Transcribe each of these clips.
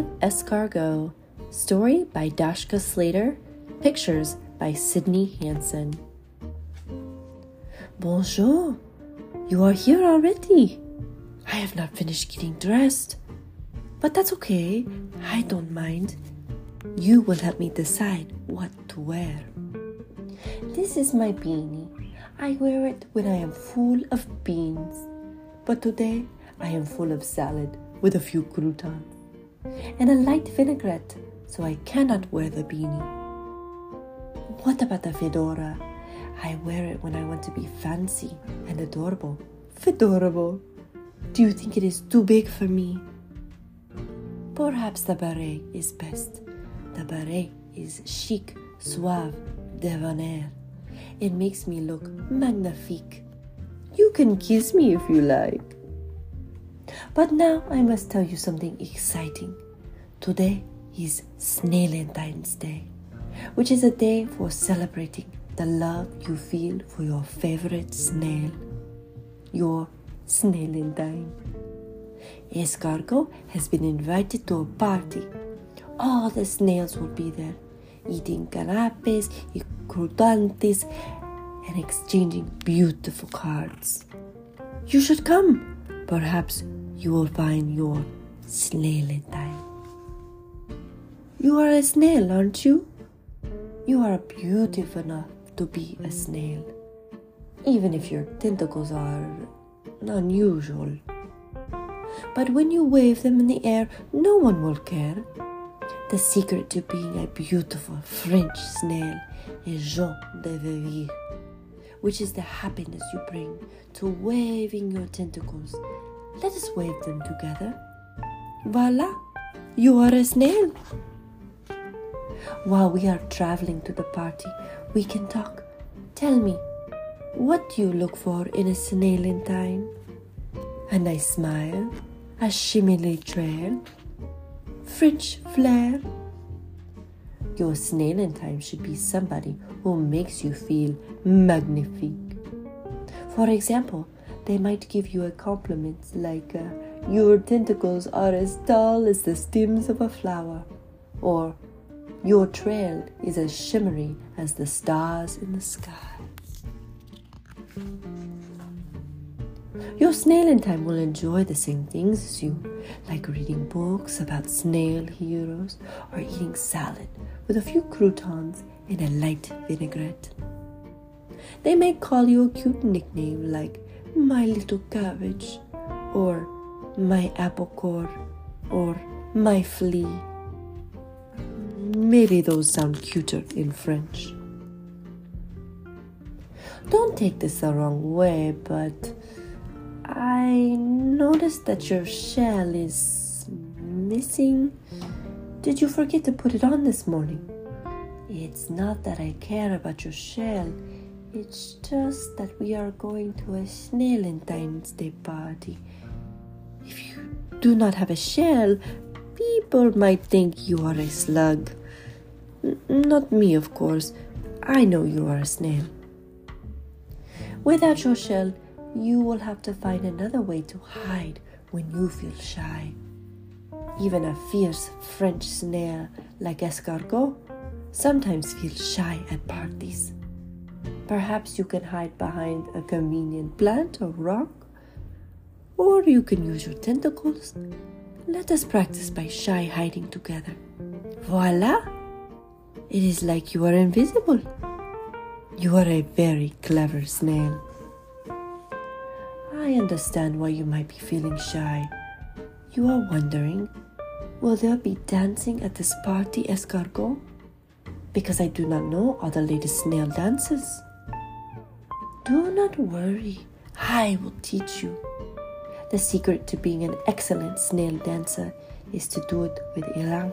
of Escargot. Story by Dashka Slater. Pictures by Sydney Hanson. Bonjour. You are here already. I have not finished getting dressed. But that's okay. I don't mind. You will help me decide what to wear. This is my beanie. I wear it when I am full of beans. But today I am full of salad with a few croutons and a light vinaigrette, so I cannot wear the beanie. What about the fedora? I wear it when I want to be fancy and adorable. Fedorable. Do you think it is too big for me? Perhaps the beret is best. The beret is chic, suave, debonair. It makes me look magnifique. You can kiss me if you like. But now I must tell you something exciting. Today is Snailentine's Day, which is a day for celebrating the love you feel for your favorite snail, your Snailentine. Escargot has been invited to a party. All the snails will be there, eating canapes y croutons and exchanging beautiful cards. You should come. Perhaps you will find your snailentine. You are a snail, aren't you? You are beautiful enough to be a snail, even if your tentacles are unusual. But when you wave them in the air, no one will care. The secret to being a beautiful French snail is joie de vivre, which is the happiness you bring to waving your tentacles let us wave them together. Voila! You are a snail. While we are traveling to the party, we can talk. Tell me, what do you look for in a snailentine? A nice smile, a shimmery trail, French flair. Your snailentine should be somebody who makes you feel magnifique. For example, they might give you a compliment like, uh, Your tentacles are as tall as the stems of a flower, or Your trail is as shimmery as the stars in the sky. Your snailentine will enjoy the same things as you, like reading books about snail heroes or eating salad with a few croutons and a light vinaigrette. They may call you a cute nickname like my little cabbage, or my apple core, or my flea. Maybe those sound cuter in French. Don't take this the wrong way, but I noticed that your shell is missing. Did you forget to put it on this morning? It's not that I care about your shell it's just that we are going to a Snailentine's Day party. If you do not have a shell, people might think you are a slug. N- not me, of course. I know you are a snail. Without your shell, you will have to find another way to hide when you feel shy. Even a fierce French snail like escargot sometimes feels shy at parties. Perhaps you can hide behind a convenient plant or rock, or you can use your tentacles. Let us practice by shy hiding together. Voila! It is like you are invisible. You are a very clever snail. I understand why you might be feeling shy. You are wondering, will there be dancing at this party, escargot? Because I do not know all the latest snail dances. Do not worry, I will teach you. The secret to being an excellent snail dancer is to do it with elan,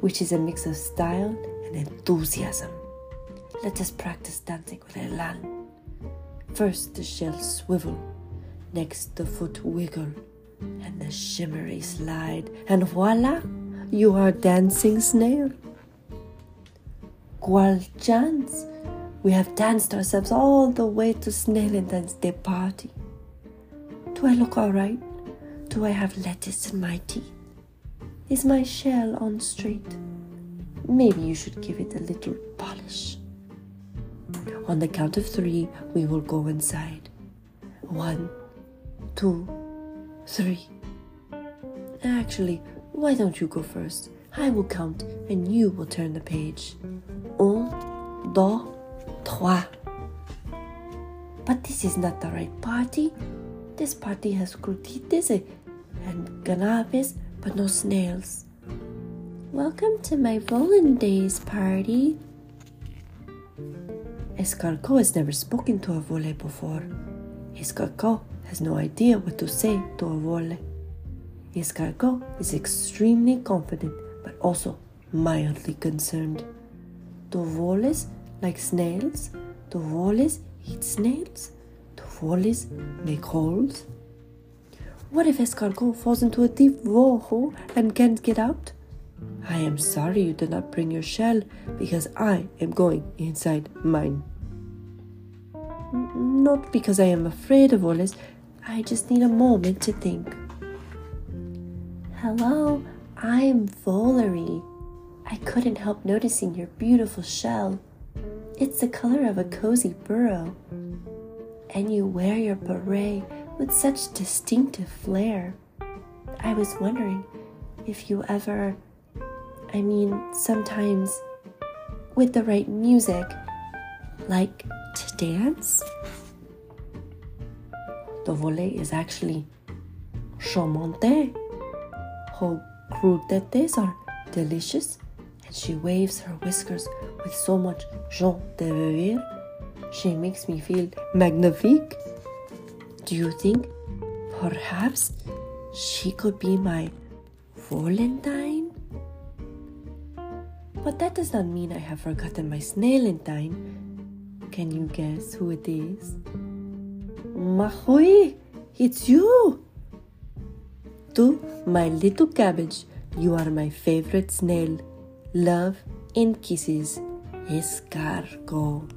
which is a mix of style and enthusiasm. Let us practice dancing with elan. First, the shell swivel, next, the foot wiggle, and the shimmery slide, and voila, you are dancing snail. Qual chance! We have danced ourselves all the way to Snailentine's Day party. Do I look all right? Do I have lettuce in my teeth? Is my shell on straight? Maybe you should give it a little polish. On the count of three, we will go inside. One, two, three. Actually, why don't you go first? I will count and you will turn the page. Un, deux, trois. But this is not the right party. This party has croutites and canapes, but no snails. Welcome to my Days party. Escargot has never spoken to a vole before. Escargot has no idea what to say to a vole. Escargot is extremely confident but also mildly concerned. Do voles like snails? Do voles eat snails? Do voles make holes? What if escargot falls into a deep hole and can't get out? I am sorry you did not bring your shell because I am going inside mine. Not because I am afraid of Wallace, I just need a moment to think. Hello, I'm Volery. I couldn't help noticing your beautiful shell. It's the color of a cozy burrow. And you wear your beret with such distinctive flair. I was wondering if you ever, I mean, sometimes with the right music, like to dance? The volet is actually charmante. Her crudités are delicious, and she waves her whiskers with so much joie de vivre. She makes me feel magnifique. Do you think perhaps she could be my Valentine? But that does not mean I have forgotten my snailentine. Can you guess who it is? Mahui, it's you! To my little cabbage, you are my favorite snail. Love and kisses, escargot.